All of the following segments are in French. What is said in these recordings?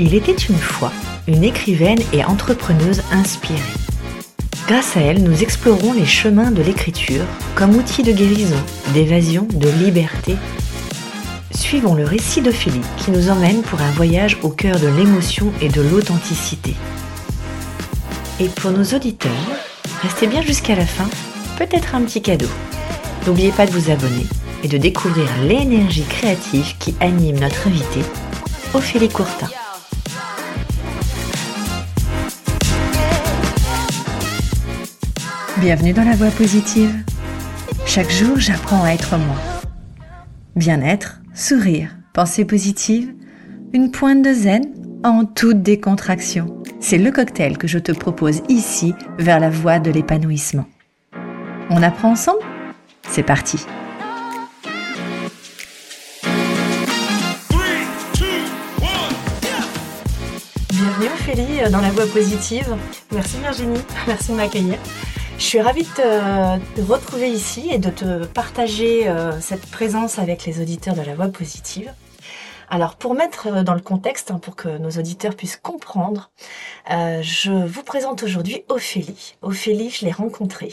Il était une fois une écrivaine et entrepreneuse inspirée. Grâce à elle, nous explorons les chemins de l'écriture comme outil de guérison, d'évasion, de liberté. Suivons le récit d'Ophélie qui nous emmène pour un voyage au cœur de l'émotion et de l'authenticité. Et pour nos auditeurs, restez bien jusqu'à la fin, peut-être un petit cadeau. N'oubliez pas de vous abonner et de découvrir l'énergie créative qui anime notre invitée, Ophélie Courtin. Bienvenue dans la voie positive. Chaque jour, j'apprends à être moi. Bien-être, sourire, pensée positive, une pointe de zen en toute décontraction. C'est le cocktail que je te propose ici vers la voie de l'épanouissement. On apprend ensemble? C'est parti Bienvenue Ophélie dans la voie positive. Merci Virginie, merci de m'accueillir. Je suis ravie de te retrouver ici et de te partager euh, cette présence avec les auditeurs de la voie positive. Alors pour mettre euh, dans le contexte, hein, pour que nos auditeurs puissent comprendre, euh, je vous présente aujourd'hui Ophélie. Ophélie, je l'ai rencontrée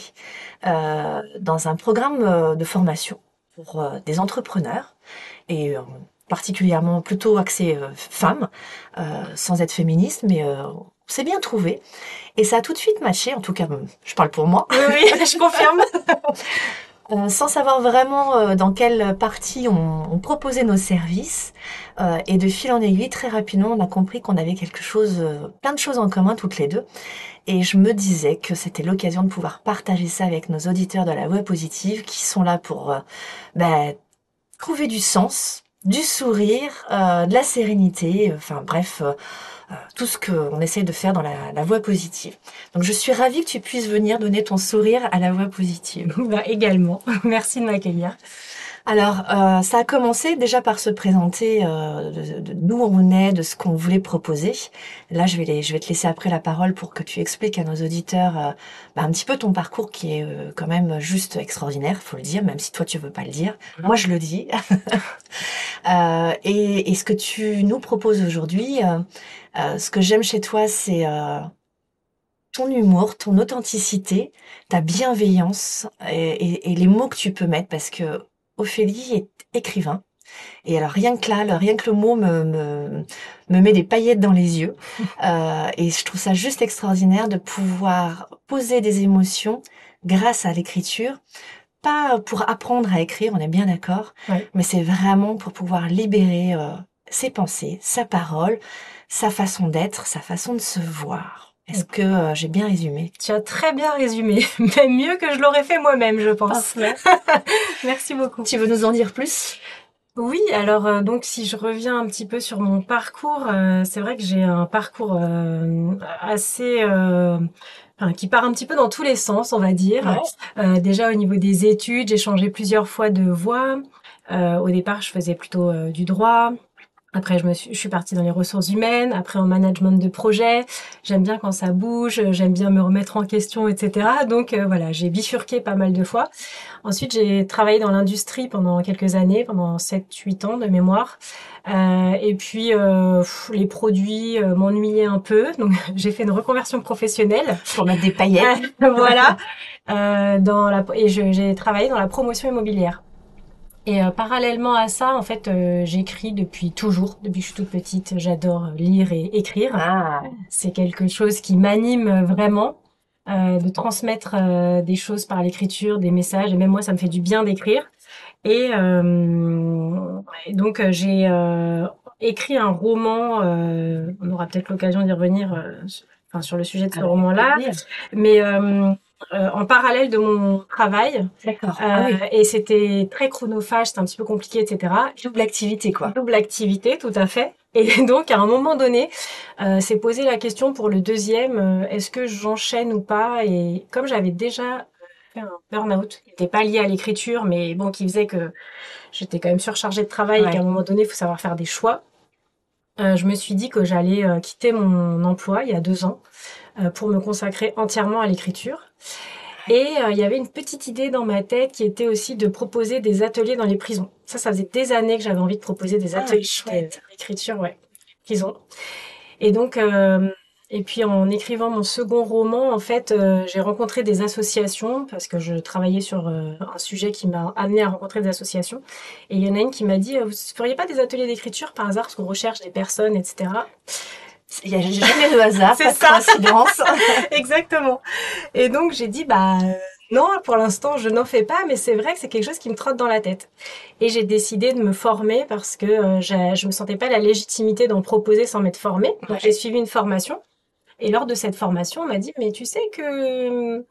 dans un programme de formation pour des entrepreneurs et particulièrement plutôt axé femmes, sans être féministe, mais c'est bien trouvé. Et ça a tout de suite matché, en tout cas, je parle pour moi. Oui, oui je confirme. Euh, sans savoir vraiment euh, dans quelle partie on, proposait nos services. Euh, et de fil en aiguille, très rapidement, on a compris qu'on avait quelque chose, plein de choses en commun toutes les deux. Et je me disais que c'était l'occasion de pouvoir partager ça avec nos auditeurs de la web positive qui sont là pour ben, trouver du sens, du sourire, de la sérénité, enfin bref tout ce qu'on essaie de faire dans la, voie positive. Donc je suis ravie que tu puisses venir donner ton sourire à la voie positive. Bah, également. Merci de m'accueillir. Alors, euh, ça a commencé déjà par se présenter euh, d'où on est, de ce qu'on voulait proposer. Là, je vais, je vais te laisser après la parole pour que tu expliques à nos auditeurs bah, un petit peu ton parcours qui est quand même juste extraordinaire, faut le dire, même si toi tu veux pas le dire. Mmh. Moi, je le dis. et, et, ce que tu nous proposes aujourd'hui, euh, ce que j'aime chez toi, c'est euh, ton humour, ton authenticité, ta bienveillance et, les mots que tu peux mettre parce que Ophélie est écrivain. Et alors rien que là, rien que le mot me, me, me met des paillettes dans les yeux. Euh, et je trouve ça juste extraordinaire de pouvoir poser des émotions grâce à l'écriture. Pas pour apprendre à écrire, on est bien d'accord, mais c'est vraiment pour pouvoir libérer ses pensées, sa parole, sa façon d'être, sa façon de se voir. Est-ce que euh, j'ai bien résumé? Tu as très bien résumé, même mieux que je l'aurais fait moi-même, je pense. Merci beaucoup. Tu veux nous en dire plus? Oui, alors euh, donc si je reviens un petit peu sur mon parcours, euh, c'est vrai que j'ai un parcours assez Enfin, qui part un petit peu dans tous les sens, on va dire. déjà au niveau des études, j'ai changé plusieurs fois de voie. au départ, je faisais plutôt du droit. Après, je, me suis, je suis partie dans les ressources humaines, après en management de projet. J'aime bien quand ça bouge, j'aime bien me remettre en question, etc. Donc euh, voilà, j'ai bifurqué pas mal de fois. Ensuite, j'ai travaillé dans l'industrie pendant quelques années, pendant 7-8 ans de mémoire. Euh, et puis, euh, les produits euh, m'ennuyaient un peu. Donc, j'ai fait une reconversion professionnelle. Pour mettre des paillettes. voilà. dans la, et j'ai travaillé dans la promotion immobilière. Et euh, parallèlement à ça, en fait, euh, j'écris depuis toujours, depuis que je suis toute petite. J'adore lire et écrire. Ah. C'est quelque chose qui m'anime vraiment, euh, de transmettre euh, des choses par l'écriture, des messages. Et même moi, ça me fait du bien d'écrire. Et, donc, j'ai écrit un roman. on aura peut-être l'occasion d'y revenir. Enfin, sur le sujet de ce roman-là, mais euh, en parallèle de mon travail. D'accord. Euh, ah et c'était très chronophage, c'était un petit peu compliqué, etc. Double activité, quoi. Double activité, tout à fait. Et donc, à un moment donné, euh, c'est posé la question pour le deuxième, euh, est-ce que j'enchaîne ou pas? Et comme j'avais déjà fait un burn-out, qui n'était pas lié à l'écriture, mais bon, qui faisait que j'étais quand même surchargée de travail et qu'à un moment donné, il faut savoir faire des choix. Euh, je me suis dit que j'allais quitter mon emploi il y a deux ans euh, pour me consacrer entièrement à l'écriture. Et euh, il y avait une petite idée dans ma tête qui était aussi de proposer des ateliers dans les prisons. Ça, ça faisait des années que j'avais envie de proposer des ah, ateliers d'écriture, ouais. prison. Et donc, euh, et puis en écrivant mon second roman, en fait, euh, j'ai rencontré des associations parce que je travaillais sur euh, un sujet qui m'a amené à rencontrer des associations. Et il y en a une qui m'a dit, vous feriez pas des ateliers d'écriture par hasard parce qu'on recherche des personnes, etc. Il n'y a jamais de hasard, pas de coïncidence. Exactement. Et donc j'ai dit, bah non, pour l'instant, je n'en fais pas, mais c'est vrai que c'est quelque chose qui me trotte dans la tête. Et j'ai décidé de me former parce que euh, je me sentais pas la légitimité d'en proposer sans m'être formée. J'ai suivi une formation. Et lors de cette formation, on m'a dit, mais tu sais que hum,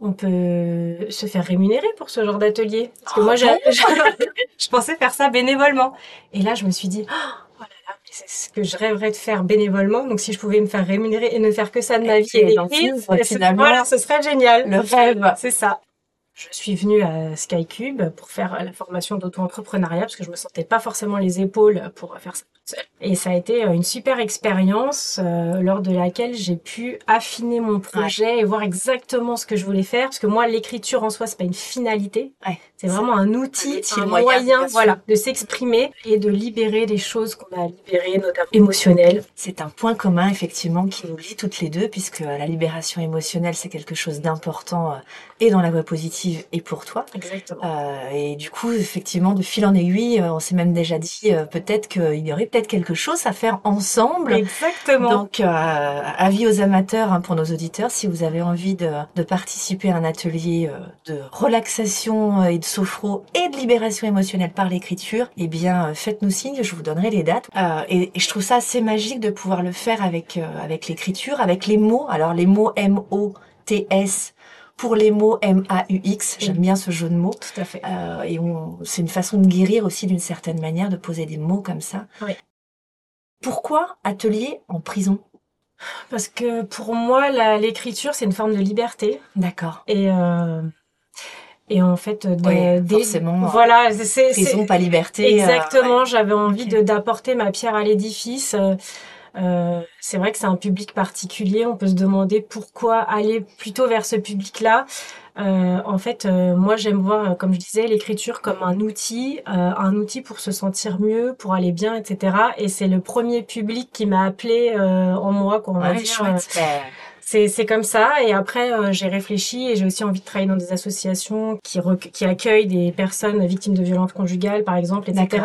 on peut se faire rémunérer pour ce genre d'atelier. Parce que moi, ah je pensais faire ça bénévolement. Et là, je me suis dit, oh là là, c'est ce que je rêverais de faire bénévolement. Donc, si je pouvais me faire rémunérer et ne faire que ça de ma vie et, d'écrire, voilà, ce serait génial. Le rêve. C'est ça. Je suis venue à Skycube pour faire la formation d'auto-entrepreneuriat parce que je me sentais pas forcément les épaules pour faire ça et ça a été euh, une super expérience euh, lors de laquelle j'ai pu affiner mon projet et voir exactement ce que je voulais faire. Parce que moi, l'écriture en soi, c'est pas une finalité. c'est vraiment un outil, un, moyen, voilà, de s'exprimer et de libérer les choses qu'on a libérées, notamment émotionnelles. C'est un point commun, effectivement, qui nous lie toutes les deux, puisque la libération émotionnelle, c'est quelque chose d'important euh, et dans la voie positive et pour toi. Exactement. Euh, et du coup, effectivement, de fil en aiguille, on s'est même déjà dit peut-être qu'il y aurait peut-être quelque chose à faire ensemble. Exactement. Donc, euh, avis aux amateurs, hein, pour nos auditeurs, si vous avez envie de, de participer à un atelier euh, de relaxation euh, et de sophro et de libération émotionnelle par l'écriture, eh bien, faites-nous signe, je vous donnerai les dates. Et, et, je trouve ça assez magique de pouvoir le faire avec avec l'écriture, avec les mots. Alors, les mots M-O-T-S pour les mots M-A-U-X. J'aime bien ce jeu de mots. Tout à fait. Euh, et c'est une façon de guérir aussi d'une certaine manière, de poser des mots comme ça. Oui. Pourquoi atelier en prison? Parce que pour moi, l'écriture, c'est une forme de liberté. D'accord. Et euh, et en fait, des, forcément. Voilà, c'est prison, pas liberté. Euh, Exactement. J'avais envie de d'apporter ma pierre à l'édifice. Euh, c'est vrai que c'est un public particulier. On peut se demander pourquoi aller plutôt vers ce public-là. Euh, en fait, euh, moi, j'aime voir, comme je disais, l'écriture comme un outil, un outil pour se sentir mieux, pour aller bien, etc. Et c'est le premier public qui m'a appelé en moi, qu'on va dire. C'est, c'est comme ça. Et après, j'ai réfléchi et j'ai aussi envie de travailler dans des associations qui, qui accueillent des personnes victimes de violences conjugales, par exemple, etc.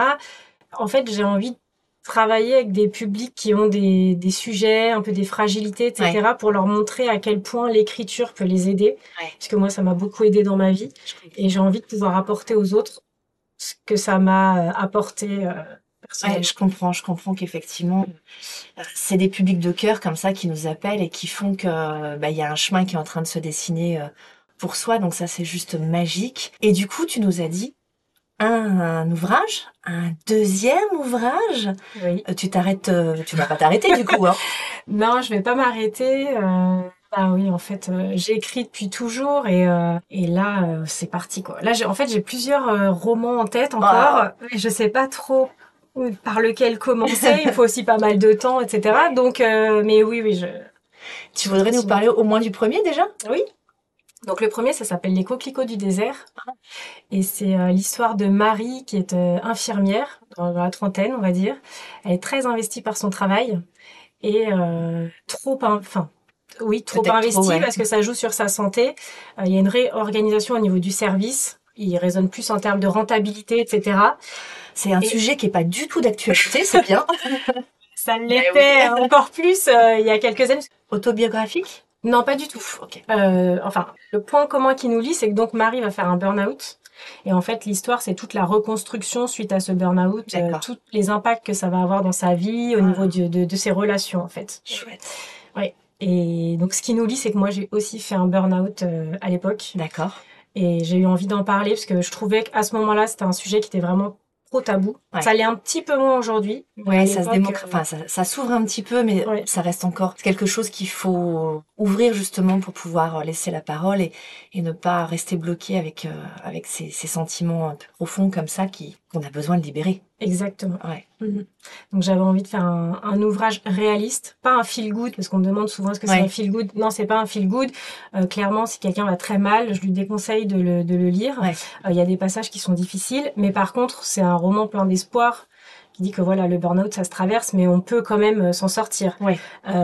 En fait, j'ai envie travailler avec des publics qui ont des, des sujets, un peu des fragilités, etc., pour leur montrer à quel point l'écriture peut les aider. Parce que moi, ça m'a beaucoup aidé dans ma vie. Et j'ai envie de pouvoir apporter aux autres ce que ça m'a euh, apporté. Euh, Ouais, je comprends, je comprends qu'effectivement, euh, c'est des publics de cœur comme ça qui nous appellent et qui font que bah, il y a un chemin qui est en train de se dessiner pour soi. Donc ça, c'est juste magique. Et du coup, tu nous as dit un, ouvrage, un deuxième ouvrage. Oui. Euh, tu t'arrêtes, euh, tu vas pas t'arrêter du coup. Hein. non, je vais pas m'arrêter. Euh... Bah oui, en fait, euh, j'ai écrit depuis toujours et et là c'est parti quoi. Là, en fait, j'ai plusieurs romans en tête encore. Ah. Et je sais pas trop par lequel commencer. Il faut aussi pas mal de temps, etc. Donc, mais oui, oui, je. Tu voudrais nous parler au moins du premier déjà? Oui. Donc le premier, ça s'appelle Les coquelicots du désert. Et c'est euh, l'histoire de Marie qui est euh, infirmière, dans, la trentaine, on va dire. Elle est très investie par son travail et euh, trop, enfin, oui, trop investie parce que ça joue sur sa santé. Il y a une réorganisation au niveau du service. Il raisonne plus en termes de rentabilité, etc. C'est un sujet qui est pas du tout d'actualité, c'est bien. ça l'était encore plus il y a quelques années. Autobiographique? Non, pas du tout. Euh, enfin, le point commun qui nous lie, c'est que donc Marie va faire un burn-out. Et en fait, l'histoire, c'est toute la reconstruction suite à ce burn-out, euh, tous les impacts que ça va avoir dans sa vie, au ah. niveau de, de, ses relations, en fait. Chouette. Ouais. Et donc, ce qui nous lie, c'est que moi, j'ai aussi fait un burn-out euh, à l'époque. D'accord. Et j'ai eu envie d'en parler parce que je trouvais qu'à ce moment-là, c'était un sujet qui était vraiment trop tabou. Ça l'est un petit peu moins aujourd'hui. Ouais, ça se enfin, ça, ça s'ouvre un petit peu, mais ça reste encore quelque chose qu'il faut ouvrir justement pour pouvoir laisser la parole et, et ne pas rester bloqué avec, euh, avec ces, ces sentiments un peu profonds comme ça qui, qu'on a besoin de libérer. Exactement. Ouais. Mhm. Donc j'avais envie de faire un, un, ouvrage réaliste, pas un feel good, parce qu'on me demande souvent est-ce que c'est un feel good? Non, c'est pas un feel good. Euh, clairement, si quelqu'un va très mal, je lui déconseille de le, de le lire. Euh, il y a des passages qui sont difficiles, mais par contre, c'est un roman plein d'espoir. qui dit que voilà, le burn-out, ça se traverse, mais on peut quand même s'en sortir. Ouais.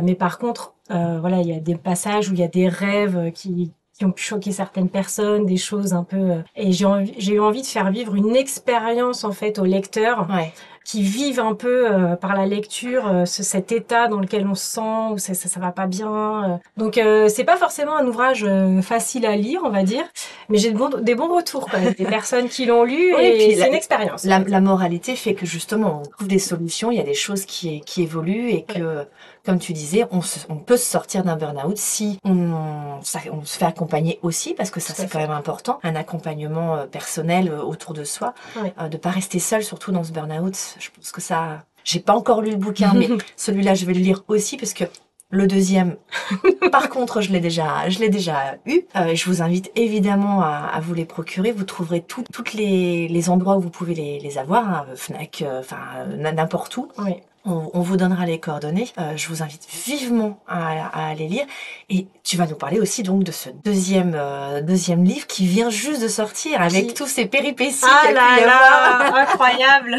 mais par contre, voilà, il y a des passages où il y a des rêves qui qui ont pu choquer certaines personnes, des choses un peu. Euh, et j'ai eu envie de faire vivre une expérience en fait au lecteur. Ouais qui vivent un peu euh, par la lecture euh, ce, cet état dans lequel on se sent ou ça, ça, ça va pas bien. Donc c'est pas forcément un ouvrage facile à lire, on va dire, mais j'ai de bons, des bons retours même, des personnes qui l'ont lu et, c'est une expérience. La, la, moralité fait que justement on trouve des solutions, il y a des choses qui, qui évoluent et que comme tu disais, on, on peut se sortir d'un burn-out si on, ça, on, se fait accompagner aussi, parce que ça c'est quand même important, un accompagnement euh, personnel euh, autour de soi, oui. euh, de pas rester seul, surtout dans ce burn-out. Je pense que ça, j'ai pas encore lu le bouquin, mais celui-là je vais le lire aussi parce que le deuxième, par contre, je l'ai déjà, je l'ai déjà eu. Euh, je vous invite évidemment à, à, vous les procurer. Vous trouverez tous toutes les, les endroits où vous pouvez les, les avoir, hein, Fnac, euh, enfin n'importe où. Oui on, vous donnera les coordonnées. Euh, je vous invite vivement à, aller lire. Et tu vas nous parler aussi donc de ce deuxième euh, deuxième livre qui vient juste de sortir avec tous ces péripéties. Ah là là, incroyable.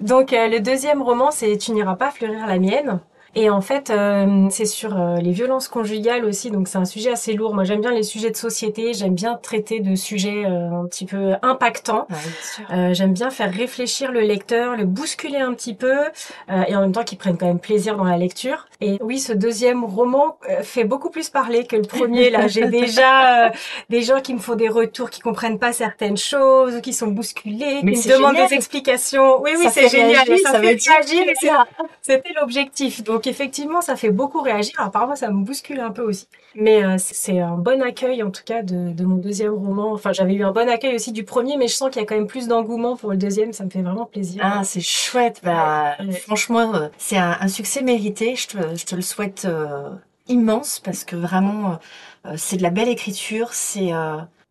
donc euh, le deuxième roman, c'est Tu n'iras pas fleurir la mienne. Et en fait, euh, c'est sur euh, les violences conjugales aussi, donc c'est un sujet assez lourd. Moi, j'aime bien les sujets de société, j'aime bien traiter de sujets euh, un petit peu impactants. j'aime bien faire réfléchir le lecteur, le bousculer un petit peu, et en même temps qu'ils prennent quand même plaisir dans la lecture. Et oui, ce deuxième roman fait beaucoup plus parler que le premier. Là, j'ai déjà des gens qui me font des retours, qui comprennent pas certaines choses, ou qui sont bousculés, qui me demandent des explications. Oui, oui, c'est génial. ça, ça veut réagir. C'était l'objectif. Donc donc effectivement, ça fait beaucoup réagir. Alors parfois, ça me bouscule un peu aussi. Mais euh, c'est un bon accueil, en tout cas, de, de mon deuxième roman. Enfin, j'avais eu un bon accueil aussi du premier, mais je sens qu'il y a quand même plus d'engouement pour le deuxième. Ça me fait vraiment plaisir. Ah, c'est chouette. Bah, franchement, euh, c'est un, un, succès mérité. Je te, je te le souhaite euh, immense parce que vraiment, euh, c'est de la belle écriture, c'est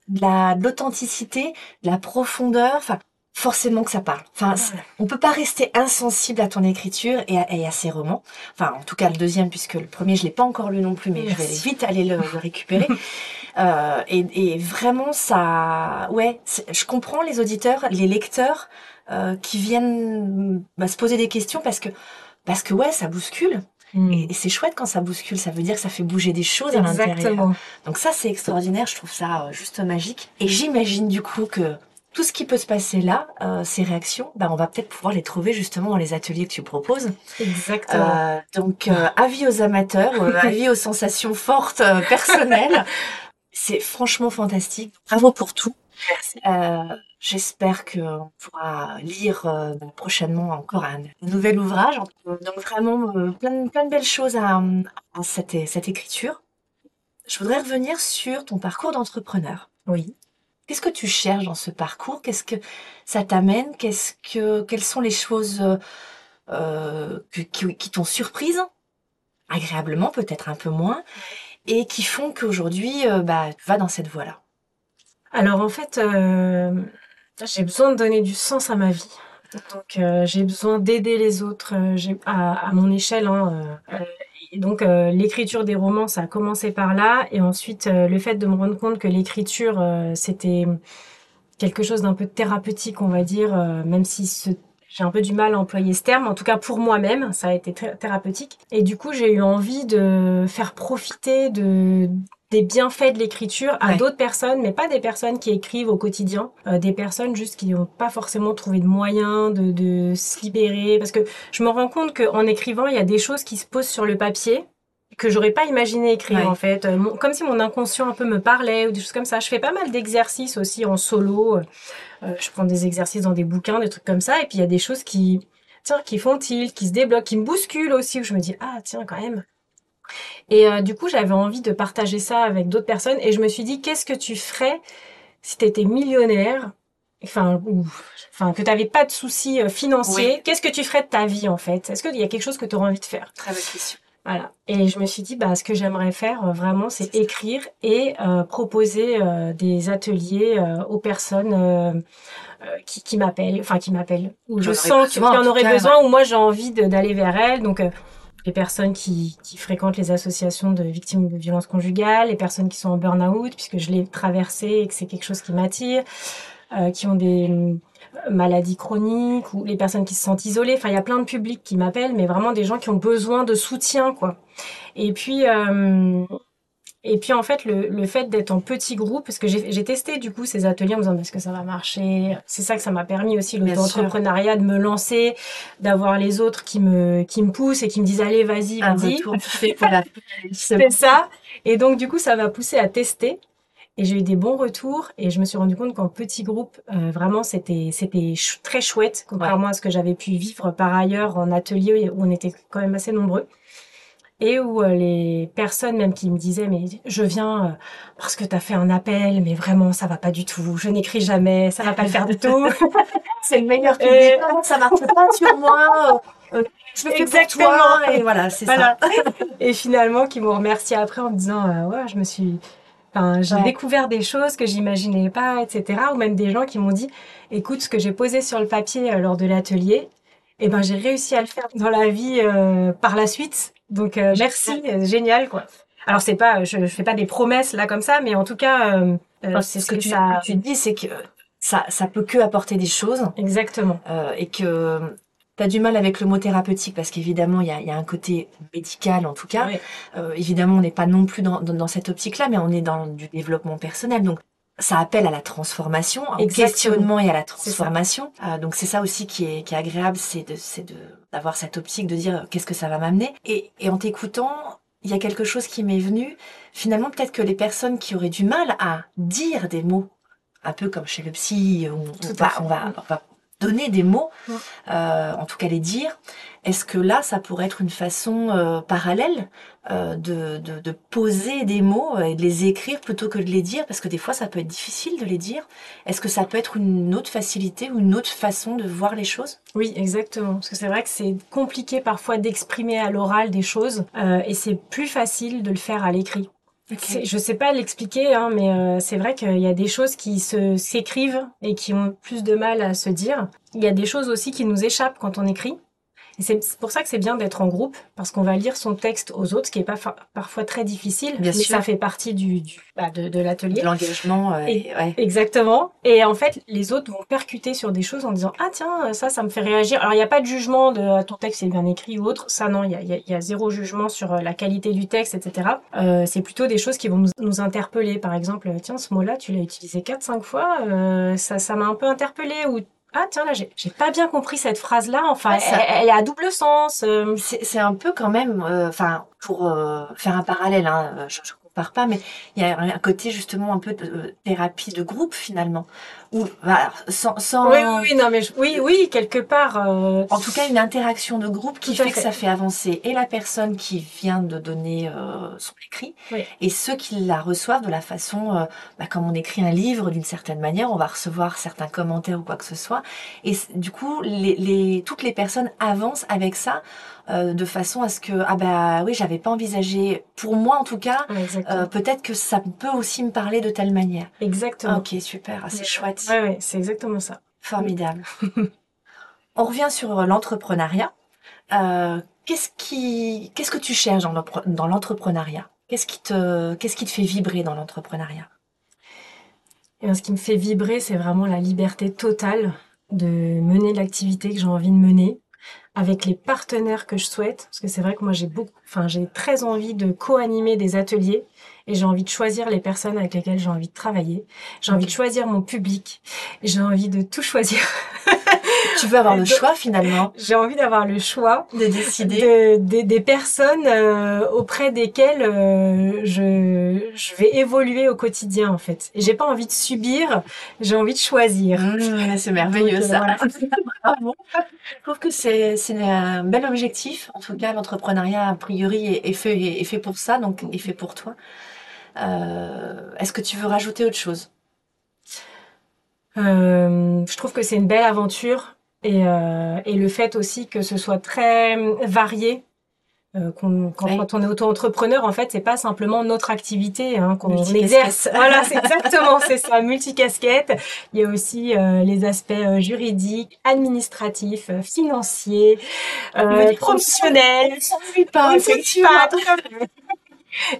de la de l'authenticité, de la profondeur. Enfin, forcément que ça parle. Enfin, on peut pas rester insensible à ton écriture et à, et à ces romans. Enfin, en tout cas le deuxième, puisque le premier je l'ai pas encore lu non plus, mais je vais vite aller le, le récupérer. euh, et, et, vraiment, ça, ouais, je comprends les auditeurs, les lecteurs euh, qui viennent bah, se poser des questions parce que parce que ouais, ça bouscule. Mm. Et, c'est chouette quand ça bouscule, ça veut dire que ça fait bouger des choses Exactement. à l'intérieur. Donc ça, c'est extraordinaire, je trouve ça euh, juste magique. Et j'imagine du coup que tout ce qui peut se passer là, euh, ces réactions, bah, on va peut-être pouvoir les trouver justement dans les ateliers que tu proposes. Exactement. Euh, donc, euh, avis aux amateurs, euh, avis aux sensations fortes euh, personnelles. C'est franchement fantastique. Bravo pour tout. Merci. J'espère qu'on pourra lire prochainement encore un, nouvel ouvrage. Donc vraiment plein, plein de belles choses à, à cette, cette écriture. Je voudrais revenir sur ton parcours d'entrepreneur. Oui. Qu'est-ce que tu cherches dans ce parcours? Qu'est-ce que ça t'amène? Qu'est-ce que quelles sont les choses euh, euh qui, t'ont surprise? Agréablement, peut-être un peu moins, et qui font qu'aujourd'hui, euh, bah, tu vas dans cette voie-là? Alors en fait, j'ai besoin de donner du sens à ma vie. Donc j'ai besoin d'aider les autres à, à, mon échelle. Hein, donc euh, l'écriture des romans, ça a commencé par là, et ensuite euh, le fait de me rendre compte que l'écriture, euh, c'était quelque chose d'un peu thérapeutique, on va dire, même si j'ai un peu du mal à employer ce terme, en tout cas pour moi-même, ça a été thérapeutique. Et du coup, j'ai eu envie de faire profiter de des bienfaits de l'écriture à Ouais. d'autres personnes, mais pas des personnes qui écrivent au quotidien, euh, des personnes juste qui n'ont pas forcément trouvé de moyens de, de se libérer. Parce que je me rends compte qu'en écrivant, il y a des choses qui se posent sur le papier que j'aurais pas imaginé écrire Ouais. en fait, Euh, mon- comme si mon inconscient un peu me parlait ou des choses comme ça. Je fais pas mal d'exercices aussi en solo. Euh, je prends des exercices dans des bouquins, des trucs comme ça, et puis il y a des choses qui, tiens, qui font tilt, qui se débloquent, qui me bousculent aussi, où je me dis ah tiens quand même. Et euh, du coup, j'avais envie de partager ça avec d'autres personnes, et je me suis dit qu'est-ce que tu ferais si tu étais millionnaire, enfin ou enfin que tu n'avais pas de soucis euh, financiers, Oui. qu'est-ce que tu ferais de ta vie en fait? Est-ce qu'il y a quelque chose que tu aurais envie de faire? Très bonne question. voilà. Et je me suis dit, bah, ce que j'aimerais faire euh, vraiment, c'est écrire et euh, proposer euh, des ateliers euh, aux personnes qui, qui m'appellent, enfin qui m'appellent, où je sens qu'il y en aurait besoin, où moi j'ai envie d'aller vers elles. Donc, euh, les personnes qui, qui fréquentent les associations de victimes de violences conjugales, les personnes qui sont en burn-out, puisque je l'ai traversé et que c'est quelque chose qui m'attire, euh, qui ont des maladies chroniques ou les personnes qui se sentent isolées. Enfin, il y a plein de publics qui m'appellent, mais vraiment des gens qui ont besoin de soutien, quoi. Et puis, euh, et puis en fait, le, le fait d'être en petit groupe, parce que j'ai testé du coup ces ateliers en me disant est-ce que ça va marcher? C'est ça que ça m'a permis aussi l'auto-entrepreneuriat de me lancer, d'avoir les autres qui me qui me poussent et qui me disent allez vas-y vas-y. C'est ça. Et donc du coup ça m'a poussé à tester. Et j'ai eu des bons retours et je me suis rendu compte qu'en petit groupe, euh, vraiment, c'était c'était très chouette, contrairement à ce que j'avais pu vivre par ailleurs en atelier où on était quand même assez nombreux et où euh, les personnes même qui me disaient mais je viens euh, parce que tu as fait un appel mais vraiment ça va pas du tout je n'écris jamais ça va pas le faire du tout c'est le meilleur public et... ça marche pas sur moi euh, je le fais Exactement. pour toi et voilà c'est ça et finalement qui m'ont remercié après en me disant ouais je me suis Enfin, j'ai découvert des choses que j'imaginais pas, etc. Ou même des gens qui m'ont dit, écoute, ce que j'ai posé sur le papier lors de l'atelier, eh ben j'ai réussi à le faire dans la vie par la suite. Donc euh, merci, euh, génial quoi. Alors c'est pas, je, je fais pas des promesses là comme ça, mais en tout cas, euh, c'est ce que, tu, ça... tu dis, c'est que ça, ça peut que apporter des choses. Exactement. et que tu as du mal avec le mot thérapeutique parce qu'évidemment, il y a, y a, un côté médical en tout cas. évidemment, on n'est pas non plus dans, dans, dans cette optique-là, mais on est dans du développement personnel. Donc, ça appelle à la transformation, au questionnement et à la transformation. Euh, donc c'est ça aussi qui est, qui est agréable, c'est de, c'est de d'avoir cette optique de dire qu'est-ce que ça va m'amener? Et, et en t'écoutant, il y a quelque chose qui m'est venu. Finalement, peut-être que les personnes qui auraient du mal à dire des mots, un peu comme chez le psy, on, on va, on va, on va donner des mots, euh, en tout cas les dire. Est-ce que là, ça pourrait être une façon euh, parallèle euh, de, de, de, poser des mots et de les écrire plutôt que de les dire? Parce que des fois, ça peut être difficile de les dire. Est-ce que ça peut être une autre facilité ou une autre façon de voir les choses? Oui, exactement. Parce que c'est vrai que c'est compliqué parfois d'exprimer à l'oral des choses et c'est plus facile de le faire à l'écrit. Okay. Je sais pas l'expliquer, hein, mais euh, c'est vrai qu'il y a des choses qui se s'écrivent et qui ont plus de mal à se dire. Il y a des choses aussi qui nous échappent quand on écrit. C'est pour ça que c'est bien d'être en groupe, parce qu'on va lire son texte aux autres, ce qui est pas parfois très difficile, bien mais sûr. ça fait partie du, du bah de, de l'atelier. L'engagement. Euh, ouais. Exactement. Et en fait, les autres vont percuter sur des choses en disant ah tiens ça ça me fait réagir. Alors il n'y a pas de jugement de ah, ton texte est bien écrit ou autre. Ça non, il y a, y, y a, zéro jugement sur euh, la qualité du texte, etc. Euh, c'est plutôt des choses qui vont nous, nous interpeller. Par exemple, tiens ce mot-là tu l'as utilisé quatre cinq fois, euh, ça ça m'a un peu interpellé ou ah tiens là j'ai pas bien compris cette phrase là enfin ça... elle, est à double sens euh... c'est un peu quand même euh, enfin pour euh, faire un parallèle hein, je, je compare pas mais il y a un côté justement un peu de euh, thérapie de groupe finalement ou bah, sans, sans oui, oui non mais je... oui oui quelque part euh, en tout cas une interaction de groupe qui fait, fait, que ça fait avancer et la personne qui vient de donner euh, son écrit oui. et ceux qui la reçoivent de la façon euh, bah, comme on écrit un livre d'une certaine manière on va recevoir certains commentaires ou quoi que ce soit et du coup les, les toutes les personnes avancent avec ça euh, de façon à ce que ah bah oui j'avais pas envisagé pour moi en tout cas euh, peut-être que ça peut aussi me parler de telle manière. Exactement. Ok super c'est chouette. Ouais, ouais, c'est exactement ça. Formidable. On revient sur euh, l'entrepreneuriat. Euh, qu'est-ce qui, qu'est-ce que tu cherches dans l'entrepreneuriat? Qu'est-ce qui te, qu'est-ce qui te fait vibrer dans l'entrepreneuriat? Eh Ce qui me fait vibrer, c'est vraiment la liberté totale de mener l'activité que j'ai envie de mener avec les partenaires que je souhaite, parce que c'est vrai que moi j'ai beaucoup, enfin j'ai très envie de co-animer des ateliers et j'ai envie de choisir les personnes avec lesquelles j'ai envie de travailler. J'ai envie de choisir mon public. J'ai envie de tout choisir. tu veux avoir le choix finalement. J'ai envie d'avoir le choix de décider de, de, des personnes euh, auprès desquelles euh, je, je vais évoluer au quotidien en fait. Et j'ai pas envie de subir, j'ai envie de choisir. Mmh, c'est merveilleux Donc, ça. Voilà. Bravo. Je trouve que c'est c'est un bel objectif. En tout cas, l'entrepreneuriat a priori est, est fait est fait pour ça, donc est fait pour toi. Euh, Est-ce que tu veux rajouter autre chose? euh, Je trouve que c'est une belle aventure et, euh, et, le fait aussi que ce soit très varié. Euh, quand, oui. quand, on est auto-entrepreneur, en fait, c'est pas simplement notre activité hein, qu'on exerce. voilà, c'est exactement, c'est ça, multicasquette. Il y a aussi euh, les aspects euh, juridiques, administratifs, euh, financiers, professionnels. Pas, effectivement.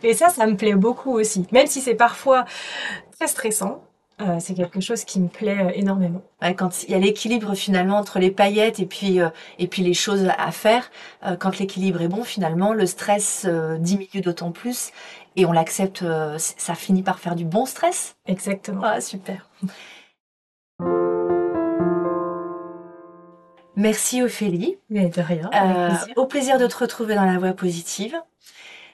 Et ça, ça me plaît beaucoup aussi. Même si c'est parfois très stressant, euh, c'est quelque chose qui me plaît euh, énormément. quand il y a l'équilibre finalement entre les paillettes et puis euh, et puis les choses à faire, quand l'équilibre est bon, finalement, le stress diminue d'autant plus et on l'accepte. ça finit par faire du bon stress. Exactement. Ah super. Merci Ophélie. Mais de rien. Au plaisir de te retrouver dans la voie positive.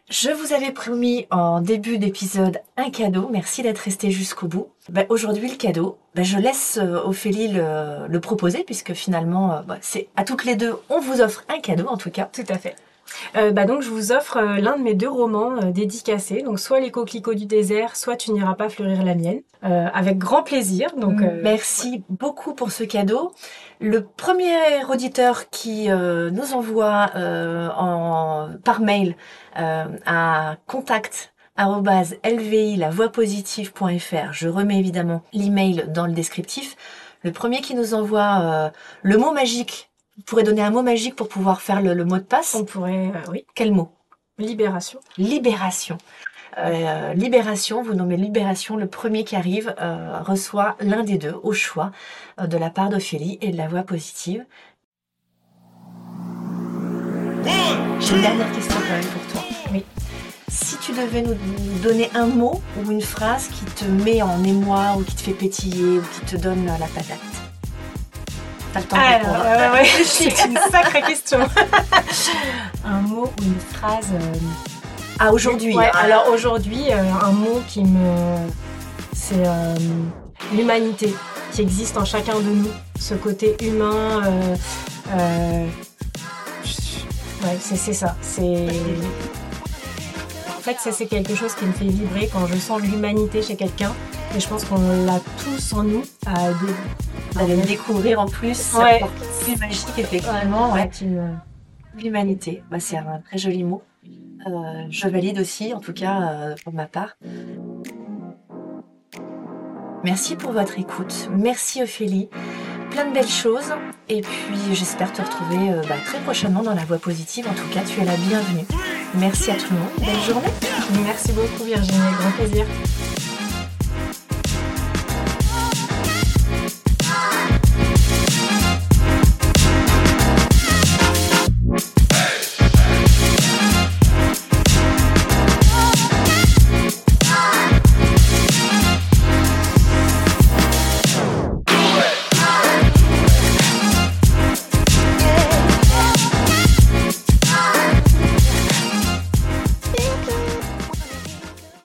Je vous avais promis en début d'épisode un cadeau. Merci d'être resté jusqu'au bout. Ben, Aujourd'hui, le cadeau, ben, je laisse euh, Ophélie le, proposer puisque finalement, euh, ben, c'est à toutes les deux, on vous offre un cadeau en tout cas. Tout à fait. Euh, bah donc je vous offre euh, l'un de mes deux romans euh, dédicacés, donc soit Les coquelicots du désert, soit Tu n'iras pas fleurir la mienne, avec grand plaisir. Donc merci beaucoup pour ce cadeau. Le premier auditeur qui nous envoie en, par mail à contact lvi Je remets évidemment l'email dans le descriptif. Le premier qui nous envoie le mot magique vous pourrez donner un mot magique pour pouvoir faire le, mot de passe On pourrait, euh, oui. Quel mot? Libération. Libération. Euh, libération, vous nommez Libération, le premier qui arrive euh, reçoit l'un des deux au choix de la part d'Ophélie et de la voix positive. J'ai une dernière question quand même pour toi. Oui. Si tu devais nous donner un mot ou une phrase qui te met en émoi ou qui te fait pétiller ou qui te donne la patate, T'as le temps de ouais, c'est une sacrée question. un mot ou une phrase. Euh, ah, aujourd'hui. Ouais, alors aujourd'hui, euh, un mot qui me. C'est euh, l'humanité qui existe en chacun de nous. Ce côté humain. Ouais, c'est ça. C'est. En fait, ça, c'est quelque chose qui me fait vibrer quand je sens l'humanité chez quelqu'un. Et je pense qu'on l'a tous en nous. À d'aller le découvrir en plus. Ouais. C'est magique, effectivement. Ouais. L'humanité, bah, c'est un très joli mot. Euh, je valide aussi, en tout cas, euh, pour ma part. Merci pour votre écoute. Merci Ophélie. Plein de belles choses. Et puis j'espère te retrouver euh, bah, très prochainement dans la voie positive. En tout cas, tu es la bienvenue. Merci à tout le monde. Belle journée. Merci beaucoup Virginie. Grand plaisir.